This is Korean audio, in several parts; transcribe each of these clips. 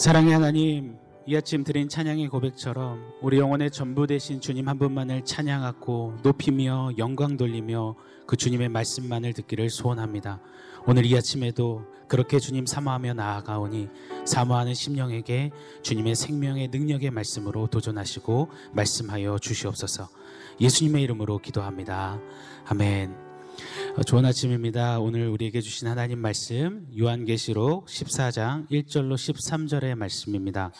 사랑의 하나님, 이 아침 드린 찬양의 고백처럼 우리 영혼의 전부 되신 주님 한 분만을 찬양하고 높이며 영광 돌리며 그 주님의 말씀만을 듣기를 소원합니다. 오늘 이 아침에도 그렇게 주님 사모하며 나아가오니 사모하는 심령에게 주님의 생명의 능력의 말씀으로 도전하시고 말씀하여 주시옵소서. 예수님의 이름으로 기도합니다. 아멘. 어, 좋은 아침입니다. 오늘 우리에게 주신 하나님 말씀 요한계시록 14장 1절로 13절의 말씀입니다.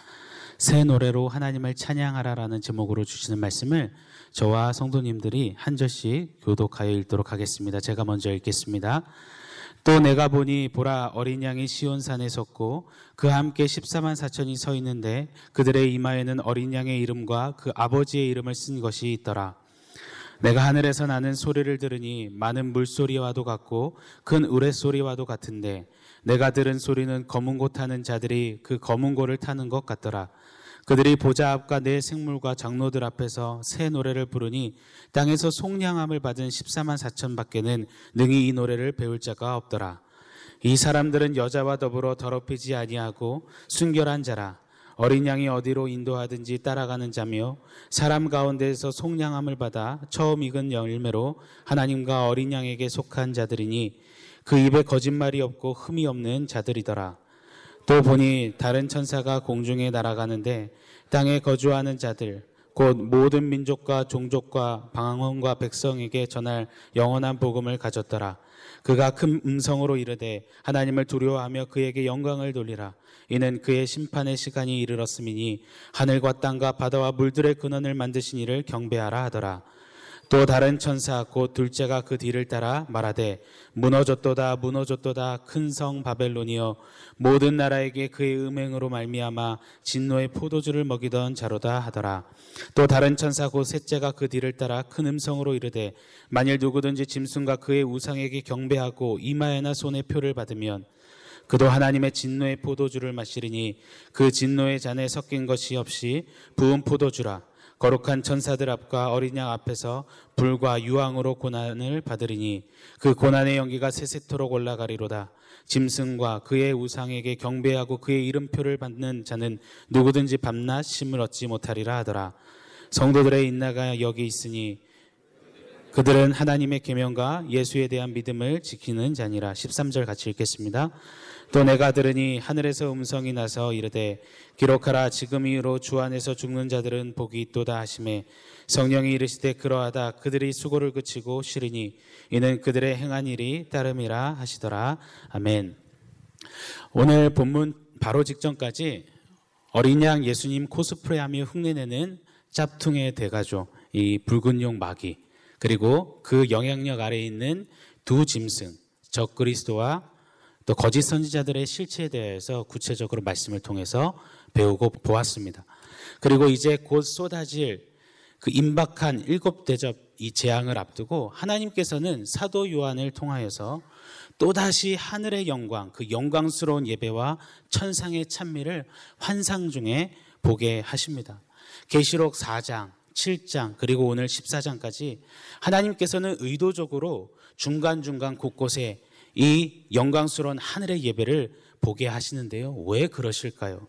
새 노래로 하나님을 찬양하라라는 제목으로 주시는 말씀을 저와 성도님들이 한 절씩 교독하여 읽도록 하겠습니다. 제가 먼저 읽겠습니다. 또 내가 보니 보라 어린 양이 시온산에 섰고 그 함께 14만 4천이 서 있는데 그들의 이마에는 어린 양의 이름과 그 아버지의 이름을 쓴 것이 있더라. 내가 하늘에서 나는 소리를 들으니 많은 물소리와도 같고 큰 우레소리와도 같은데 내가 들은 소리는 검은 고 타는 자들이 그 검은 고를 타는 것 같더라. 그들이 보좌 앞과 내 생물과 장로들 앞에서 새 노래를 부르니 땅에서 속량함을 받은 14만 4천 밖에는 능히 이 노래를 배울 자가 없더라. 이 사람들은 여자와 더불어 더럽히지 아니하고 순결한 자라. 어린 양이 어디로 인도하든지 따라가는 자며 사람 가운데에서 속량함을 받아 처음 익은 열매로 하나님과 어린 양에게 속한 자들이니 그 입에 거짓말이 없고 흠이 없는 자들이더라. 또 보니 다른 천사가 공중에 날아가는데 땅에 거주하는 자들 곧 모든 민족과 종족과 방언과 백성에게 전할 영원한 복음을 가졌더라. 그가 큰 음성으로 이르되 하나님을 두려워하며 그에게 영광을 돌리라. 이는 그의 심판의 시간이 이르렀음이니 하늘과 땅과 바다와 물들의 근원을 만드신 이를 경배하라 하더라. 또 다른 천사 곧 둘째가 그 뒤를 따라 말하되 무너졌도다 무너졌도다 큰 성 바벨론이여 모든 나라에게 그의 음행으로 말미암아 진노의 포도주를 먹이던 자로다 하더라. 또 다른 천사 곧 셋째가 그 뒤를 따라 큰 음성으로 이르되 만일 누구든지 짐승과 그의 우상에게 경배하고 이마에나 손에 표를 받으면 그도 하나님의 진노의 포도주를 마시리니 그 진노의 잔에 섞인 것이 없이 부은 포도주라 거룩한 천사들 앞과 어린 양 앞에서 불과 유황으로 고난을 받으리니 그 고난의 연기가 세세토록 올라가리로다. 짐승과 그의 우상에게 경배하고 그의 이름표를 받는 자는 누구든지 밤낮 심을 얻지 못하리라 하더라. 성도들의 인나가 여기 있으니 그들은 하나님의 계명과 예수에 대한 믿음을 지키는 자니라. 13절 같이 읽겠습니다. 또 내가 들으니 하늘에서 음성이 나서 이르되 기록하라 지금 이후로 주 안에서 죽는 자들은 복이 있도다 하심에 성령이 이르시되 그러하다 그들이 수고를 그치고 쉬리니 이는 그들의 행한 일이 따름이라 하시더라 아멘. 오늘 본문 바로 직전까지 어린 양 예수님 코스프레하며 흉내내는 짭퉁의 대가죠. 이 붉은 용 마귀 그리고 그 영향력 아래에 있는 두 짐승 적 그리스도와 또 거짓 선지자들의 실체에 대해서 구체적으로 말씀을 통해서 배우고 보았습니다. 그리고 이제 곧 쏟아질 그 임박한 일곱 대접 이 재앙을 앞두고 하나님께서는 사도 요한을 통하여서 또다시 하늘의 영광, 그 영광스러운 예배와 천상의 찬미를 환상 중에 보게 하십니다. 계시록 4장, 7장, 그리고 오늘 14장까지 하나님께서는 의도적으로 중간중간 곳곳에 이 영광스러운 하늘의 예배를 보게 하시는데요. 왜 그러실까요?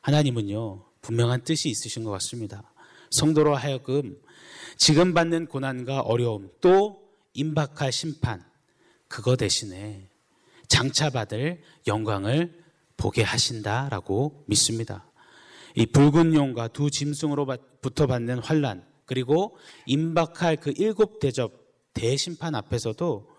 하나님은요, 분명한 뜻이 있으신 것 같습니다. 성도로 하여금 지금 받는 고난과 어려움, 또 임박할 심판, 그거 대신에 장차 받을 영광을 보게 하신다라고 믿습니다. 이 붉은 용과 두 짐승으로부터 받는 환란, 그리고 임박할 그 일곱 대접 대심판 앞에서도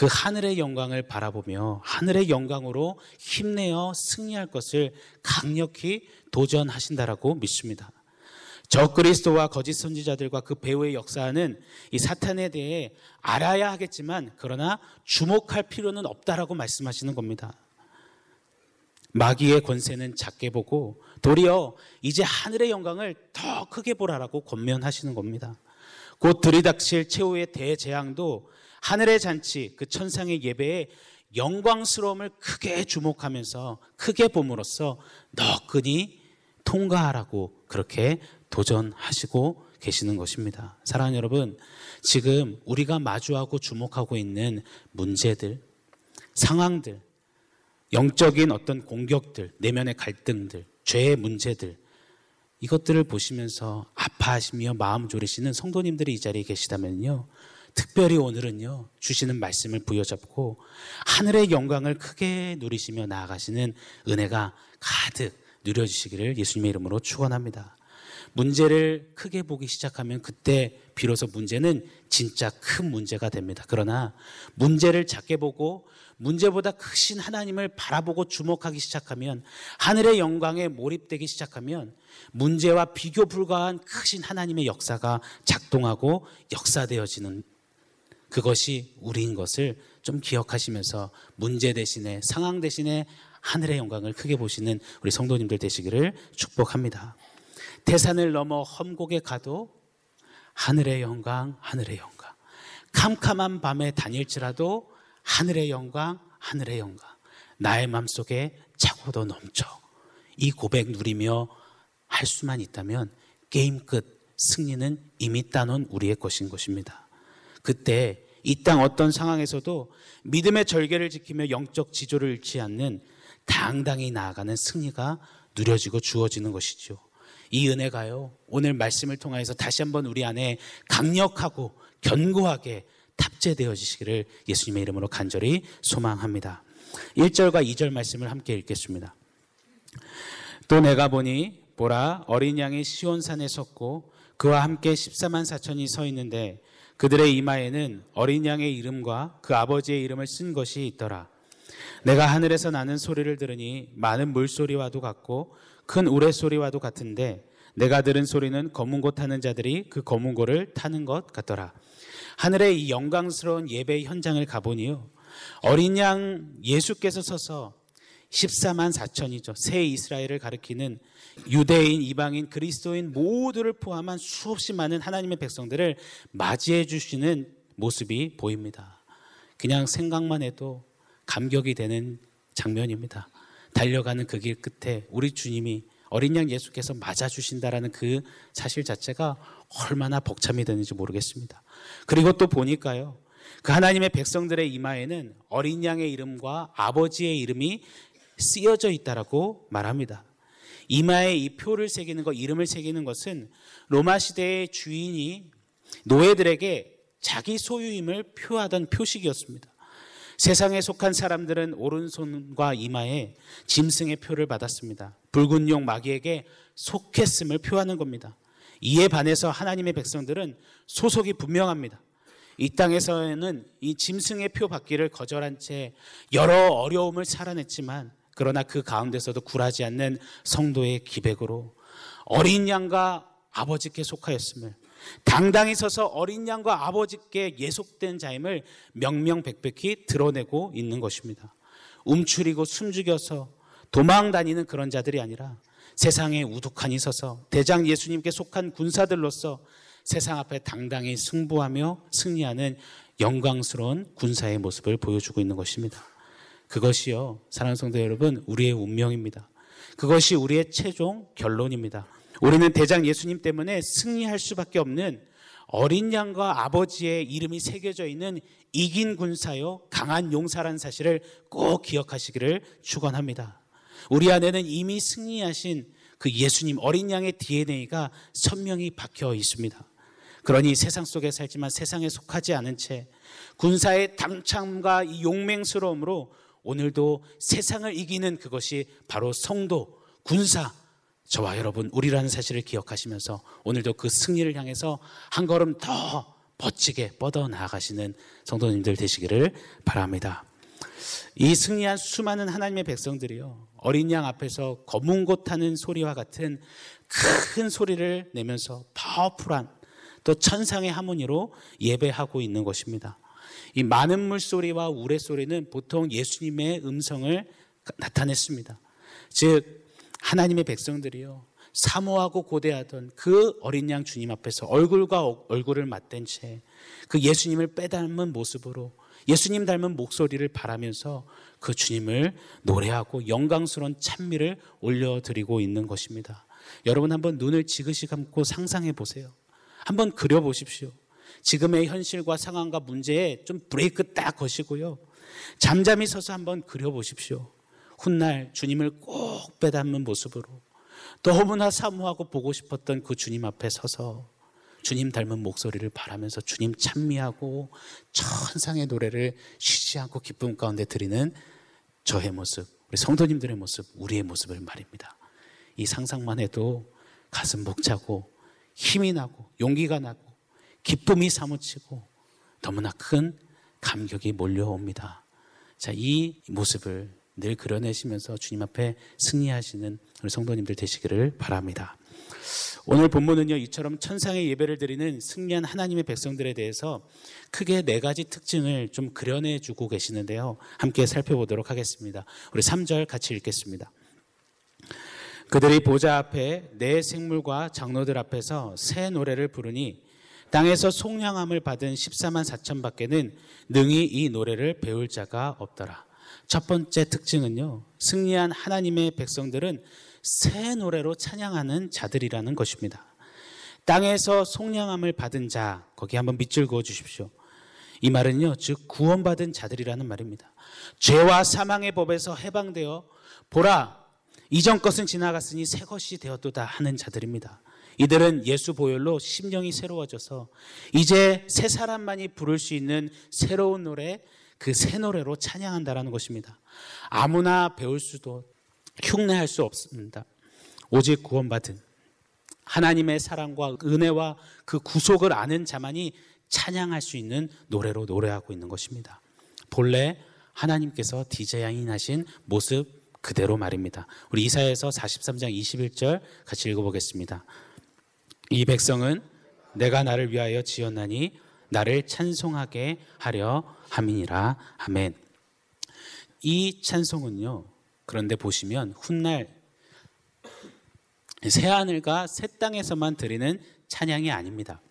그 하늘의 영광을 바라보며 하늘의 영광으로 힘내어 승리할 것을 강력히 도전하신다라고 믿습니다. 저 그리스도와 거짓 선지자들과 그 배후의 역사는 이 사탄에 대해 알아야 하겠지만 그러나 주목할 필요는 없다라고 말씀하시는 겁니다. 마귀의 권세는 작게 보고 도리어 이제 하늘의 영광을 더 크게 보라라고 권면하시는 겁니다. 곧 들이닥칠 최후의 대재앙도 하늘의 잔치, 그 천상의 예배에 영광스러움을 크게 주목하면서 크게 봄으로써 너끈히 통과하라고 그렇게 도전하시고 계시는 것입니다. 사랑하는 여러분, 지금 우리가 마주하고 주목하고 있는 문제들, 상황들, 영적인 어떤 공격들, 내면의 갈등들, 죄의 문제들, 이것들을 보시면서 아파하시며 마음 졸이시는 성도님들이 이 자리에 계시다면요. 특별히 오늘은요, 주시는 말씀을 부여잡고 하늘의 영광을 크게 누리시며 나아가시는 은혜가 가득 누려주시기를 예수님의 이름으로 축원합니다. 문제를 크게 보기 시작하면 그때 비로소 문제는 진짜 큰 문제가 됩니다. 그러나 문제를 작게 보고 문제보다 크신 하나님을 바라보고 주목하기 시작하면 하늘의 영광에 몰입되기 시작하면 문제와 비교 불가한 크신 하나님의 역사가 작동하고 역사되어지는 그것이 우리인 것을 좀 기억하시면서 문제 대신에 상황 대신에 하늘의 영광을 크게 보시는 우리 성도님들 되시기를 축복합니다. 태산을 넘어 험곡에 가도 하늘의 영광, 하늘의 영광. 캄캄한 밤에 다닐지라도 하늘의 영광, 하늘의 영광. 나의 마음속에 차고도 넘쳐. 이 고백 누리며 할 수만 있다면 게임 끝. 승리는 이미 따놓은 우리의 것인 것입니다. 그때 이 땅 어떤 상황에서도 믿음의 절개를 지키며 영적 지조를 잃지 않는 당당히 나아가는 승리가 누려지고 주어지는 것이죠. 이 은혜가요, 오늘 말씀을 통하여서 다시 한번 우리 안에 강력하고 견고하게 탑재되어지시기를 예수님의 이름으로 간절히 소망합니다. 1절과 2절 말씀을 함께 읽겠습니다. 또 내가 보니 보라 어린 양이 시온산에 섰고 그와 함께 14만 4천이 서 있는데 그들의 이마에는 어린 양의 이름과 그 아버지의 이름을 쓴 것이 있더라. 내가 하늘에서 나는 소리를 들으니 많은 물소리와도 같고 큰 우레소리와도 같은데 내가 들은 소리는 검은 고 타는 자들이 그 검은 고를 타는 것 같더라. 하늘의 이 영광스러운 예배 현장을 가보니요. 어린 양 예수께서 서서 14만 4천이죠. 새 이스라엘을 가리키는 유대인, 이방인, 그리스도인 모두를 포함한 수없이 많은 하나님의 백성들을 맞이해 주시는 모습이 보입니다. 그냥 생각만 해도 감격이 되는 장면입니다. 달려가는 그 길 끝에 우리 주님이 어린 양 예수께서 맞아주신다라는 그 사실 자체가 얼마나 벅참이 되는지 모르겠습니다. 그리고 또 보니까요. 그 하나님의 백성들의 이마에는 어린 양의 이름과 아버지의 이름이 쓰여져 있다라고 말합니다. 이마에 이 표를 새기는 것, 이름을 새기는 것은 로마 시대의 주인이 노예들에게 자기 소유임을 표하던 표식이었습니다. 세상에 속한 사람들은 오른손과 이마에 짐승의 표를 받았습니다. 붉은 용 마귀에게 속했음을 표하는 겁니다. 이에 반해서 하나님의 백성들은 소속이 분명합니다. 이 땅에서는 이 짐승의 표 받기를 거절한 채 여러 어려움을 살아냈지만 그러나 그 가운데서도 굴하지 않는 성도의 기백으로 어린 양과 아버지께 속하였음을 당당히 서서 어린 양과 아버지께 예속된 자임을 명명백백히 드러내고 있는 것입니다. 움츠리고 숨죽여서 도망 다니는 그런 자들이 아니라 세상에 우두칸이 서서 대장 예수님께 속한 군사들로서 세상 앞에 당당히 승부하며 승리하는 영광스러운 군사의 모습을 보여주고 있는 것입니다. 그것이요, 사랑하는 성도 여러분, 우리의 운명입니다. 그것이 우리의 최종 결론입니다. 우리는 대장 예수님 때문에 승리할 수밖에 없는 어린 양과 아버지의 이름이 새겨져 있는 이긴 군사요 강한 용사라는 사실을 꼭 기억하시기를 축원합니다. 우리 안에는 이미 승리하신 그 예수님 어린 양의 DNA가 선명히 박혀 있습니다. 그러니 세상 속에 살지만 세상에 속하지 않은 채 군사의 당참과 이 용맹스러움으로 오늘도 세상을 이기는 그것이 바로 성도, 군사, 저와 여러분 우리라는 사실을 기억하시면서 오늘도 그 승리를 향해서 한 걸음 더 멋지게 뻗어 나아가시는 성도님들 되시기를 바랍니다. 이 승리한 수많은 하나님의 백성들이요. 어린 양 앞에서 검은 곳 타는 소리와 같은 큰 소리를 내면서 파워풀한 또 천상의 하모니로 예배하고 있는 것입니다. 이 많은 물소리와 우레소리는 보통 예수님의 음성을 나타냈습니다. 즉, 하나님의 백성들이요. 사모하고 고대하던 그 어린 양 주님 앞에서 얼굴과 얼굴을 맞댄 채 그 예수님을 빼닮은 모습으로 예수님 닮은 목소리를 바라면서 그 주님을 노래하고 영광스러운 찬미를 올려드리고 있는 것입니다. 여러분 한번 눈을 지그시 감고 상상해 보세요. 한번 그려 보십시오. 지금의 현실과 상황과 문제에 좀 브레이크 딱 거시고요. 잠잠히 서서 한번 그려 보십시오. 훗날 주님을 꼭 빼닮은 모습으로 너무나 사모하고 보고 싶었던 그 주님 앞에 서서 주님 닮은 목소리를 바라면서 주님 찬미하고 천상의 노래를 쉬지 않고 기쁨 가운데 드리는 저의 모습, 우리 성도님들의 모습, 우리의 모습을 말입니다. 이 상상만 해도 가슴 벅차고 힘이 나고 용기가 나고 기쁨이 사무치고 너무나 큰 감격이 몰려옵니다. 자, 이 모습을 늘 그려내시면서 주님 앞에 승리하시는 우리 성도님들 되시기를 바랍니다. 오늘 본문은요, 이처럼 천상의 예배를 드리는 승리한 하나님의 백성들에 대해서 크게 네 가지 특징을 좀 그려내 주고 계시는데요. 함께 살펴보도록 하겠습니다. 우리 3절 같이 읽겠습니다. 그들이 보좌 앞에 내 생물과 장로들 앞에서 새 노래를 부르니 땅에서 속량함을 받은 14만 4천 밖에는 능히 이 노래를 배울 자가 없더라. 첫 번째 특징은요. 승리한 하나님의 백성들은 새 노래로 찬양하는 자들이라는 것입니다. 땅에서 속량함을 받은 자, 거기 한번 밑줄 그어 주십시오. 이 말은요, 즉, 구원받은 자들이라는 말입니다. 죄와 사망의 법에서 해방되어, 보라, 이전 것은 지나갔으니 새 것이 되었도다 하는 자들입니다. 이들은 예수 보혈로 심령이 새로워져서 이제 새 사람만이 부를 수 있는 새로운 노래, 그 새 노래로 찬양한다라는 것입니다. 아무나 배울 수도 흉내할 수 없습니다. 오직 구원받은 하나님의 사랑과 은혜와 그 구속을 아는 자만이 찬양할 수 있는 노래로 노래하고 있는 것입니다. 본래 하나님께서 디자인하신 모습 그대로 말입니다. 우리 이사에서 43장 21절 같이 읽어보겠습니다. 이 백성은 내가 나를 위하여 지었나니 나를 찬송하게 하려 함이니라. 아멘. 이 찬송은요. 그런데 보시면 훗날 새 하늘과 새 땅에서만 드리는 찬양이 아닙니다.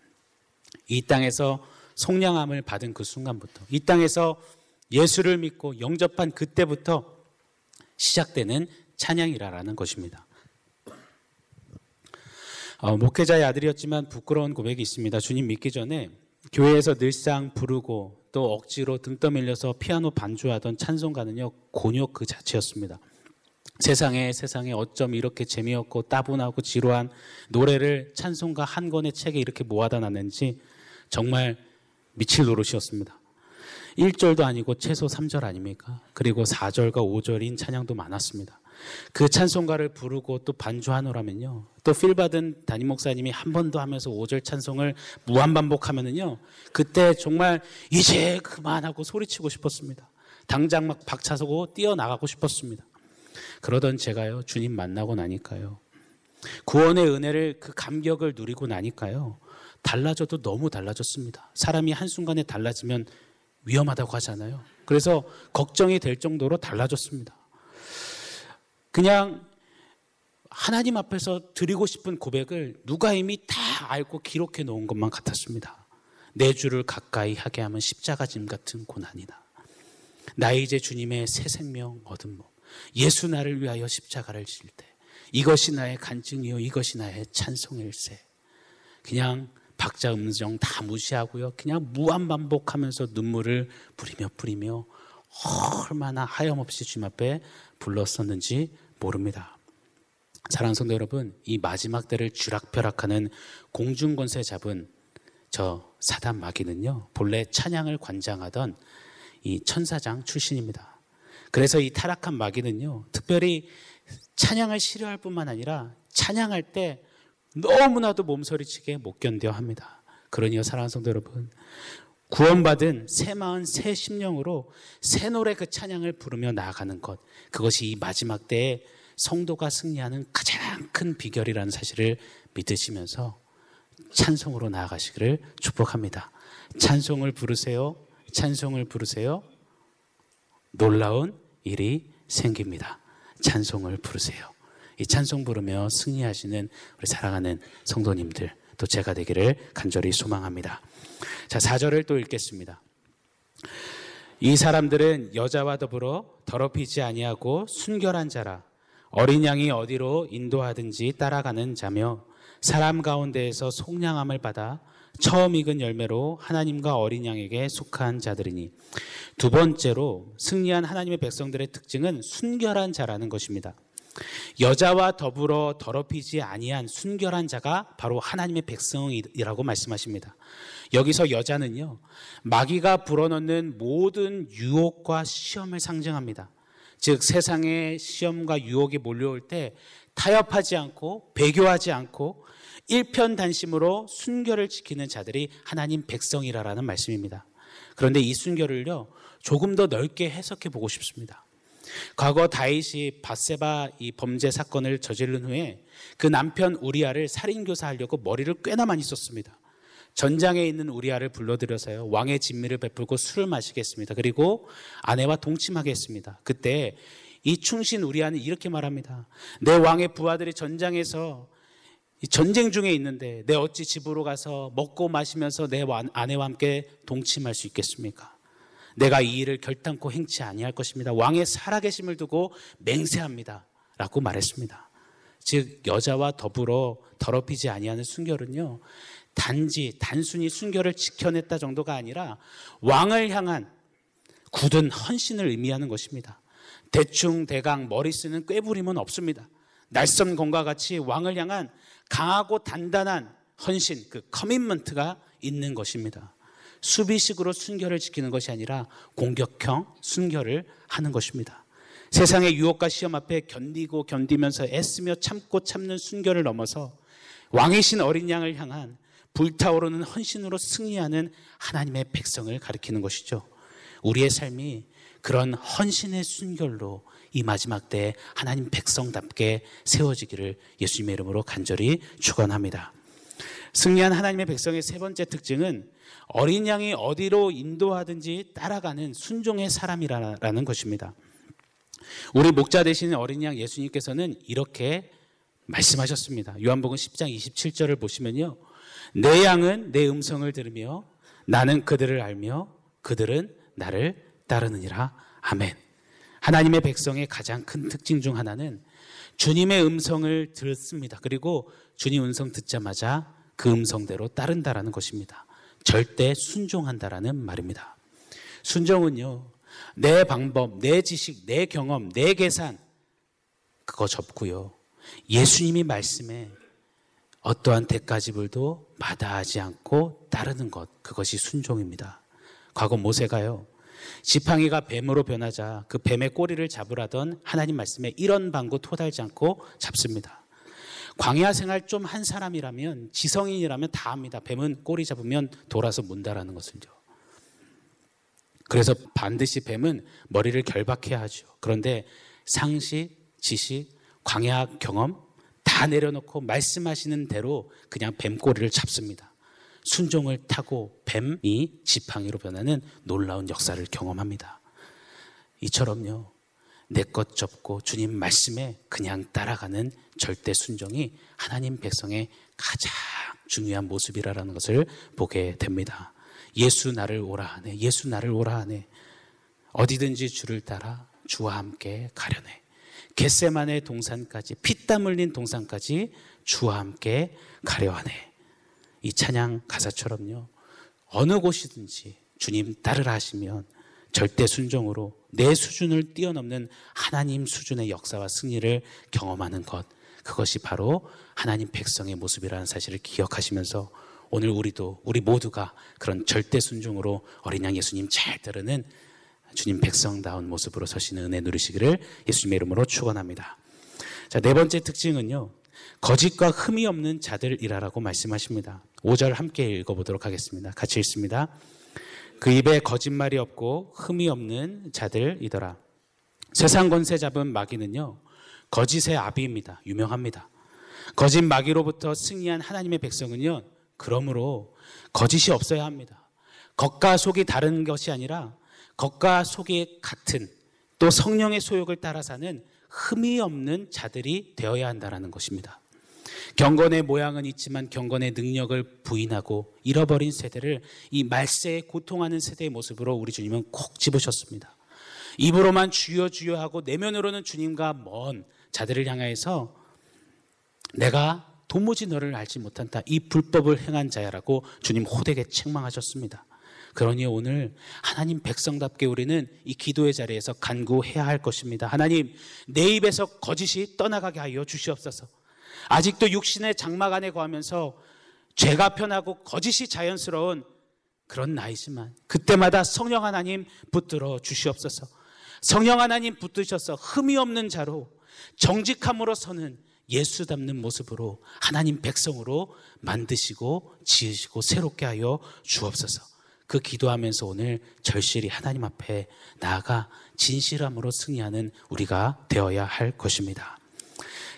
이 땅에서 속량함을 받은 그 순간부터 이 땅에서 예수를 믿고 영접한 그때부터 시작되는 찬양이라는 것입니다. 어, 목회자의 아들이었지만 부끄러운 고백이 있습니다. 주님 믿기 전에 교회에서 늘상 부르고 또 억지로 등 떠밀려서 피아노 반주하던 찬송가는요 곤욕 그 자체였습니다. 세상에 세상에 어쩜 이렇게 재미없고 따분하고 지루한 노래를 찬송가 한 권의 책에 이렇게 모아다 놨는지 정말 미칠 노릇이었습니다. 1절도 아니고 최소 3절 아닙니까? 그리고 4절과 5절인 찬양도 많았습니다. 그 찬송가를 부르고 또 반주하노라면요. 또 필 받은 담임 목사님이 한 번 더 하면서 5절 찬송을 무한 반복하면은요. 그때 정말 이제 그만하고 소리치고 싶었습니다. 당장 막 박차서고 뛰어나가고 싶었습니다. 그러던 제가요. 주님 만나고 나니까요. 구원의 은혜를 그 감격을 누리고 나니까요. 달라져도 너무 달라졌습니다. 사람이 한순간에 달라지면 위험하다고 하잖아요. 그래서 걱정이 될 정도로 달라졌습니다. 그냥 하나님 앞에서 드리고 싶은 고백을 누가 이미 다 알고 기록해 놓은 것만 같았습니다. 내 주를 가까이 하게 하면 십자가 짐 같은 고난이다. 나 이제 주님의 새 생명 얻은 법. 예수 나를 위하여 십자가를 질 때. 이것이 나의 간증이요. 이것이 나의 찬송일세. 그냥 박자 음정 다 무시하고요. 그냥 무한 반복하면서 눈물을 뿌리며 뿌리며 얼마나 하염없이 주님 앞에 불렀었는지 모릅니다. 사랑하는 성도 여러분, 이 마지막 때를 쥐락펴락하는 공중권세 잡은 저 사단 마귀는요, 본래 찬양을 관장하던 이 천사장 출신입니다. 그래서 이 타락한 마귀는요, 특별히 찬양을 싫어할 뿐만 아니라 찬양할 때 너무나도 몸서리치게 못 견뎌 합니다. 그러니요, 사랑하는 성도 여러분, 구원받은 새 마음, 새 심령으로 새 노래 그 찬양을 부르며 나아가는 것. 그것이 이 마지막 때에 성도가 승리하는 가장 큰 비결이라는 사실을 믿으시면서 찬송으로 나아가시기를 축복합니다. 찬송을 부르세요. 찬송을 부르세요. 놀라운 일이 생깁니다. 찬송을 부르세요. 이 찬송 부르며 승리하시는 우리 사랑하는 성도님들 또 제가 되기를 간절히 소망합니다. 자, 4절을 또 읽겠습니다. 이 사람들은 여자와 더불어 더럽히지 아니하고 순결한 자라 어린 양이 어디로 인도하든지 따라가는 자며 사람 가운데에서 속량함을 받아 처음 익은 열매로 하나님과 어린 양에게 속한 자들이니 두 번째로 승리한 하나님의 백성들의 특징은 순결한 자라는 것입니다. 여자와 더불어 더럽히지 아니한 순결한 자가 바로 하나님의 백성이라고 말씀하십니다. 여기서 여자는요, 마귀가 불어넣는 모든 유혹과 시험을 상징합니다. 즉, 세상의 시험과 유혹이 몰려올 때 타협하지 않고 배교하지 않고 일편단심으로 순결을 지키는 자들이 하나님 백성이라라는 말씀입니다. 그런데 이 순결을요, 조금 더 넓게 해석해 보고 싶습니다. 과거 다윗이 바세바 이 범죄 사건을 저지른 후에 그 남편 우리아를 살인 교사하려고 머리를 꽤나 많이 썼습니다. 전장에 있는 우리아를 불러들여서요 왕의 진미를 베풀고 술을 마시겠습니다. 그리고 아내와 동침하게 했습니다. 그때 이 충신 우리아는 이렇게 말합니다. 내 왕의 부하들이 전장에서 전쟁 중에 있는데 내 어찌 집으로 가서 먹고 마시면서 내 아내와 함께 동침할 수 있겠습니까? 내가 이 일을 결단코 행치 아니할 것입니다. 왕의 살아계심을 두고 맹세합니다. 라고 말했습니다. 즉 여자와 더불어 더럽히지 아니하는 순결은요. 단지 단순히 순결을 지켜냈다 정도가 아니라 왕을 향한 굳은 헌신을 의미하는 것입니다. 대충 대강 머리 쓰는 꾀부림은 없습니다. 날선 공과 같이 왕을 향한 강하고 단단한 헌신, 그 커밋먼트가 있는 것입니다. 수비식으로 순결을 지키는 것이 아니라 공격형 순결을 하는 것입니다. 세상의 유혹과 시험 앞에 견디고 견디면서 애쓰며 참고 참는 순결을 넘어서 왕이신 어린 양을 향한 불타오르는 헌신으로 승리하는 하나님의 백성을 가리키는 것이죠. 우리의 삶이 그런 헌신의 순결로 이 마지막 때에 하나님 백성답게 세워지기를 예수님의 이름으로 간절히 축원합니다. 승리한 하나님의 백성의 세 번째 특징은 어린 양이 어디로 인도하든지 따라가는 순종의 사람이라는 것입니다. 우리 목자 되시는 어린 양 예수님께서는 이렇게 말씀하셨습니다. 요한복음 10장 27절을 보시면요. 내 양은 내 음성을 들으며 나는 그들을 알며 그들은 나를 따르느니라. 아멘. 하나님의 백성의 가장 큰 특징 중 하나는 주님의 음성을 듣습니다. 그리고 주님 음성 듣자마자 그 음성대로 따른다라는 것입니다. 절대 순종한다라는 말입니다. 순종은요, 내 방법, 내 지식, 내 경험, 내 계산, 그거 접고요. 예수님이 말씀에 어떠한 대가지불도 마다하지 않고 따르는 것, 그것이 순종입니다. 과거 모세가요, 지팡이가 뱀으로 변하자 그 뱀의 꼬리를 잡으라던 하나님 말씀에 이런 방구 토달지 않고 잡습니다. 광야 생활 좀 한 사람이라면 지성인이라면 다 압니다. 뱀은 꼬리 잡으면 돌아서 문다라는 것을요. 그래서 반드시 뱀은 머리를 결박해야 하죠. 그런데 상식, 지식, 광야 경험 다 내려놓고 말씀하시는 대로 그냥 뱀 꼬리를 잡습니다. 순종을 타고 뱀이 지팡이로 변하는 놀라운 역사를 경험합니다. 이처럼요. 내 것 접고 주님 말씀에 그냥 따라가는 절대 순종이 하나님 백성의 가장 중요한 모습이라는 것을 보게 됩니다. 예수 나를 오라 하네. 예수 나를 오라 하네. 어디든지 주를 따라 주와 함께 가려네. 겟세만의 동산까지 피땀 흘린 동산까지 주와 함께 가려 하네. 이 찬양 가사처럼요. 어느 곳이든지 주님 따르라 하시면 절대 순종으로 내 수준을 뛰어넘는 하나님 수준의 역사와 승리를 경험하는 것. 그것이 바로 하나님 백성의 모습이라는 사실을 기억하시면서 오늘 우리도 우리 모두가 그런 절대 순종으로 어린 양 예수님 잘 따르는 주님 백성다운 모습으로 서시는 은혜 누리시기를 예수님의 이름으로 축원합니다. 자, 네 번째 특징은요. 거짓과 흠이 없는 자들이라라고 말씀하십니다. 5절 함께 읽어 보도록 하겠습니다. 같이 읽습니다. 그 입에 거짓말이 없고 흠이 없는 자들이더라. 세상 권세 잡은 마귀는요, 거짓의 아비입니다. 유명합니다. 거짓 마귀로부터 승리한 하나님의 백성은요, 그러므로 거짓이 없어야 합니다. 겉과 속이 다른 것이 아니라 겉과 속이 같은 또 성령의 소욕을 따라 사는 흠이 없는 자들이 되어야 한다는 것입니다. 경건의 모양은 있지만 경건의 능력을 부인하고 잃어버린 세대를 이 말세에 고통하는 세대의 모습으로 우리 주님은 콕 집으셨습니다. 입으로만 주여 주여 하고 내면으로는 주님과 먼 자들을 향하여서 내가 도무지 너를 알지 못한다. 이 불법을 행한 자야라고 주님 호되게 책망하셨습니다. 그러니 오늘 하나님 백성답게 우리는 이 기도의 자리에서 간구해야 할 것입니다. 하나님, 내 입에서 거짓이 떠나가게 하여 주시옵소서. 아직도 육신의 장막 안에 거하면서 죄가 편하고 거짓이 자연스러운 그런 나이지만 그때마다 성령 하나님 붙들어 주시옵소서. 성령 하나님 붙드셔서 흠이 없는 자로 정직함으로 서는 예수 닮는 모습으로 하나님 백성으로 만드시고 지으시고 새롭게 하여 주옵소서. 그 기도하면서 오늘 절실히 하나님 앞에 나아가 진실함으로 승리하는 우리가 되어야 할 것입니다.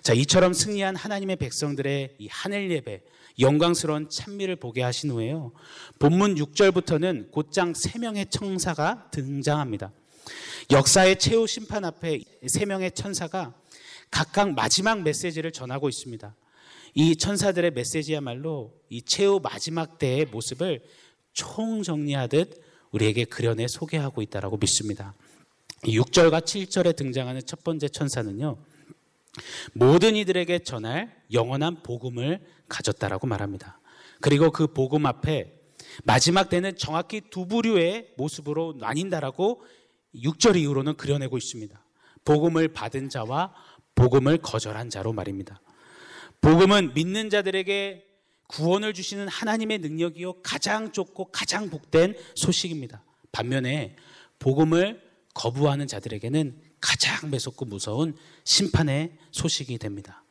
자, 이처럼 승리한 하나님의 백성들의 이 하늘 예배, 영광스러운 찬미를 보게 하신 후에요. 본문 6절부터는 곧장 세 명의 청사가 등장합니다. 역사의 최후 심판 앞에 세 명의 천사가 각각 마지막 메시지를 전하고 있습니다. 이 천사들의 메시지야말로 이 최후 마지막 때의 모습을 총정리하듯 우리에게 그려내 소개하고 있다고 믿습니다. 6절과 7절에 등장하는 첫 번째 천사는요. 모든 이들에게 전할 영원한 복음을 가졌다라고 말합니다. 그리고 그 복음 앞에 마지막 때는 정확히 두 부류의 모습으로 나뉜다라고 6절 이후로는 그려내고 있습니다. 복음을 받은 자와 복음을 거절한 자로 말입니다. 복음은 믿는 자들에게 구원을 주시는 하나님의 능력이요 가장 좁고 가장 복된 소식입니다. 반면에 복음을 거부하는 자들에게는 가장 매섭고 무서운 심판의 소식이 됩니다.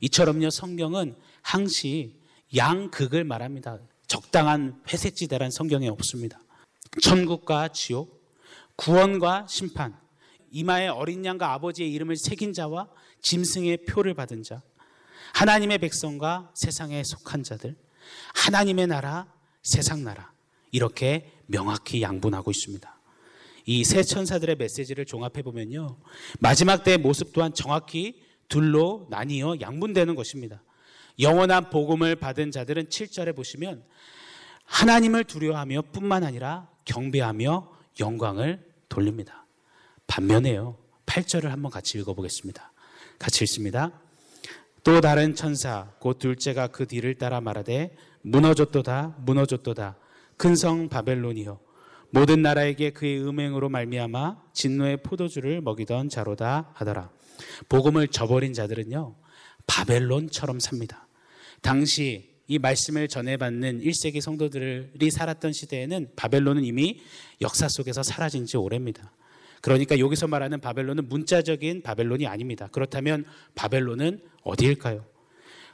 이처럼요 성경은 항시 양극을 말합니다. 적당한 회색지대란 성경에 없습니다. 천국과 지옥, 구원과 심판, 이마에 어린 양과 아버지의 이름을 새긴 자와 짐승의 표를 받은 자, 하나님의 백성과 세상에 속한 자들, 하나님의 나라, 세상 나라, 이렇게 명확히 양분하고 있습니다. 이 세 천사들의 메시지를 종합해 보면요. 마지막 때의 모습 또한 정확히 둘로 나뉘어 양분되는 것입니다. 영원한 복음을 받은 자들은 7절에 보시면 하나님을 두려워하며 뿐만 아니라 경배하며 영광을 돌립니다. 반면에요. 8절을 한번 같이 읽어보겠습니다. 같이 읽습니다. 또 다른 천사 곧 둘째가 그 뒤를 따라 말하되 무너졌도다 무너졌도다 큰 성 바벨론이요 모든 나라에게 그의 음행으로 말미암아 진노의 포도주를 먹이던 자로다 하더라. 복음을 저버린 자들은요. 바벨론처럼 삽니다. 당시 이 말씀을 전해받는 1세기 성도들이 살았던 시대에는 바벨론은 이미 역사 속에서 사라진 지 오래입니다. 그러니까 여기서 말하는 바벨론은 문자적인 바벨론이 아닙니다. 그렇다면 바벨론은 어디일까요?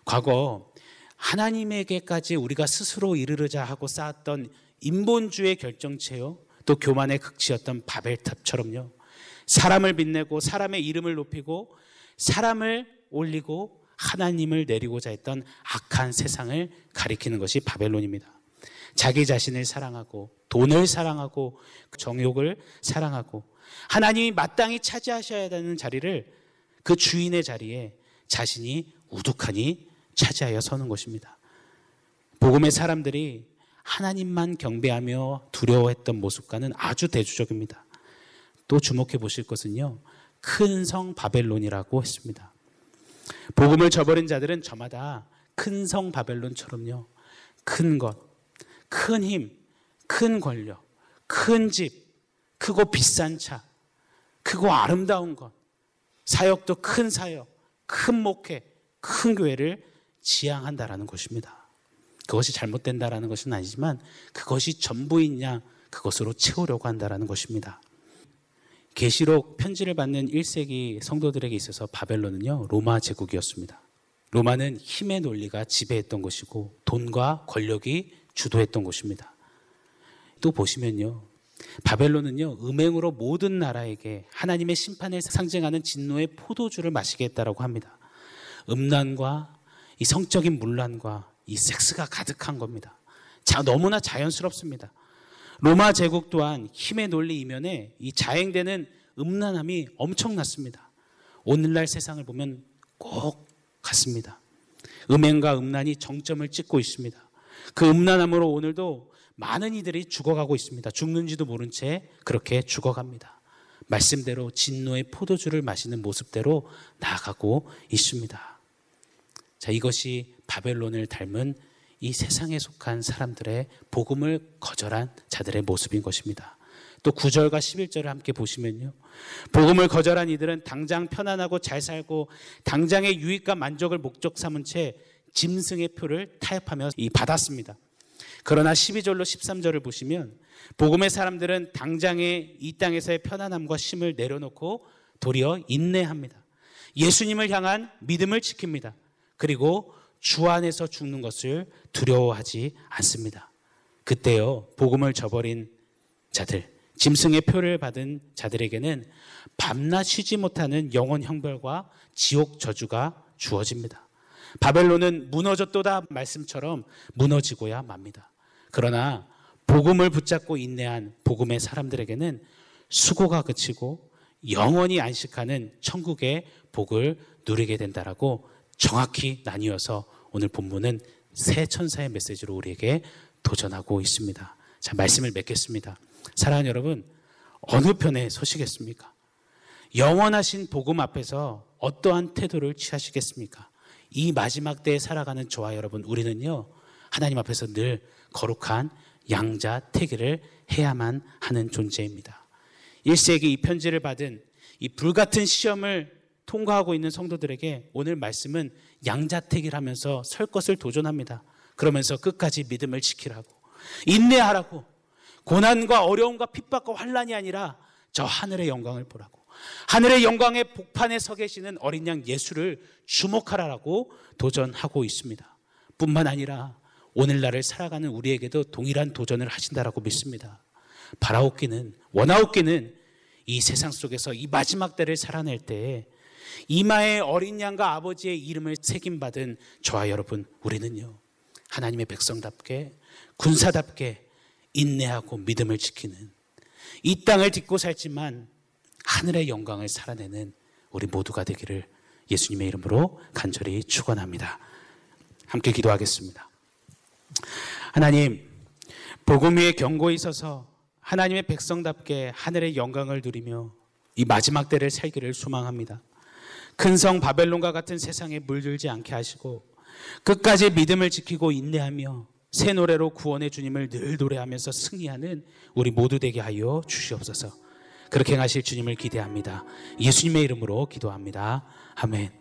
과거 하나님에게까지 우리가 스스로 이르르자 하고 쌓았던 인본주의 결정체요. 또 교만의 극치였던 바벨탑처럼요. 사람을 빛내고 사람의 이름을 높이고 사람을 올리고 하나님을 내리고자 했던 악한 세상을 가리키는 것이 바벨론입니다. 자기 자신을 사랑하고 돈을 사랑하고 정욕을 사랑하고 하나님이 마땅히 차지하셔야 되는 자리를 그 주인의 자리에 자신이 우두하니 차지하여 서는 것입니다. 복음의 사람들이 하나님만 경배하며 두려워했던 모습과는 아주 대조적입니다. 또 주목해 보실 것은요. 큰 성 바벨론이라고 했습니다. 복음을 저버린 자들은 저마다 큰 성 바벨론처럼요. 큰 것, 큰 힘, 큰 권력, 큰 집, 크고 비싼 차, 크고 아름다운 것, 사역도 큰 사역, 큰 목회, 큰 교회를 지향한다라는 것입니다. 그것이 잘못된다라는 것은 아니지만 그것이 전부이냐 그것으로 채우려고 한다라는 것입니다. 계시록 편지를 받는 1세기 성도들에게 있어서 바벨론은요, 로마 제국이었습니다. 로마는 힘의 논리가 지배했던 것이고 돈과 권력이 주도했던 것입니다. 또 보시면요. 바벨론은요, 음행으로 모든 나라에게 하나님의 심판을 상징하는 진노의 포도주를 마시게 했다라고 합니다. 음란과 이 성적인 문란과 이 섹스가 가득한 겁니다. 자, 너무나 자연스럽습니다. 로마 제국 또한 힘의 논리 이면에 이 자행되는 음란함이 엄청났습니다. 오늘날 세상을 보면 꼭 같습니다. 음행과 음란이 정점을 찍고 있습니다. 그 음란함으로 오늘도 많은 이들이 죽어가고 있습니다. 죽는지도 모른 채 그렇게 죽어갑니다. 말씀대로 진노의 포도주를 마시는 모습대로 나아가고 있습니다. 자, 이것이 바벨론을 닮은 이 세상에 속한 사람들의 복음을 거절한 자들의 모습인 것입니다. 또 9절과 11절을 함께 보시면요. 복음을 거절한 이들은 당장 편안하고 잘 살고 당장의 유익과 만족을 목적 삼은 채 짐승의 표를 타협하며 받았습니다. 그러나 12절로 13절을 보시면 복음의 사람들은 당장의 이 땅에서의 편안함과 쉼을 내려놓고 도리어 인내합니다. 예수님을 향한 믿음을 지킵니다. 그리고 주 안에서 죽는 것을 두려워하지 않습니다. 그때요, 복음을 저버린 자들, 짐승의 표를 받은 자들에게는 밤낮 쉬지 못하는 영원 형벌과 지옥 저주가 주어집니다. 바벨론은 무너졌도다 말씀처럼 무너지고야 맙니다. 그러나 복음을 붙잡고 인내한 복음의 사람들에게는 수고가 그치고 영원히 안식하는 천국의 복을 누리게 된다라고 정확히 나뉘어서 오늘 본문은 새 천사의 메시지로 우리에게 도전하고 있습니다. 자, 말씀을 맺겠습니다. 사랑하는 여러분, 어느 편에 서시겠습니까? 영원하신 복음 앞에서 어떠한 태도를 취하시겠습니까? 이 마지막 때에 살아가는 저와 여러분, 우리는요, 하나님 앞에서 늘 거룩한 양자 태기를 해야만 하는 존재입니다. 1세기 이 편지를 받은 이 불같은 시험을 통과하고 있는 성도들에게 오늘 말씀은 양자택일 하면서 설 것을 도전합니다. 그러면서 끝까지 믿음을 지키라고 인내하라고 고난과 어려움과 핍박과 환란이 아니라 저 하늘의 영광을 보라고 하늘의 영광의 복판에 서 계시는 어린 양 예수를 주목하라라고 도전하고 있습니다. 뿐만 아니라 오늘날을 살아가는 우리에게도 동일한 도전을 하신다라고 믿습니다. 바라옵기는 원하옵기는 이 세상 속에서 이 마지막 때를 살아낼 때에 이마에 어린 양과 아버지의 이름을 새김받은 저와 여러분 우리는요 하나님의 백성답게 군사답게 인내하고 믿음을 지키는 이 땅을 딛고 살지만 하늘의 영광을 살아내는 우리 모두가 되기를 예수님의 이름으로 간절히 축원합니다. 함께 기도하겠습니다. 하나님 복음 위에 경고에 있어서 하나님의 백성답게 하늘의 영광을 누리며 이 마지막 때를 살기를 소망합니다. 큰 성 바벨론과 같은 세상에 물들지 않게 하시고 끝까지 믿음을 지키고 인내하며 새 노래로 구원의 주님을 늘 노래하면서 승리하는 우리 모두 되게 하여 주시옵소서. 그렇게 행하실 주님을 기대합니다. 예수님의 이름으로 기도합니다. 아멘.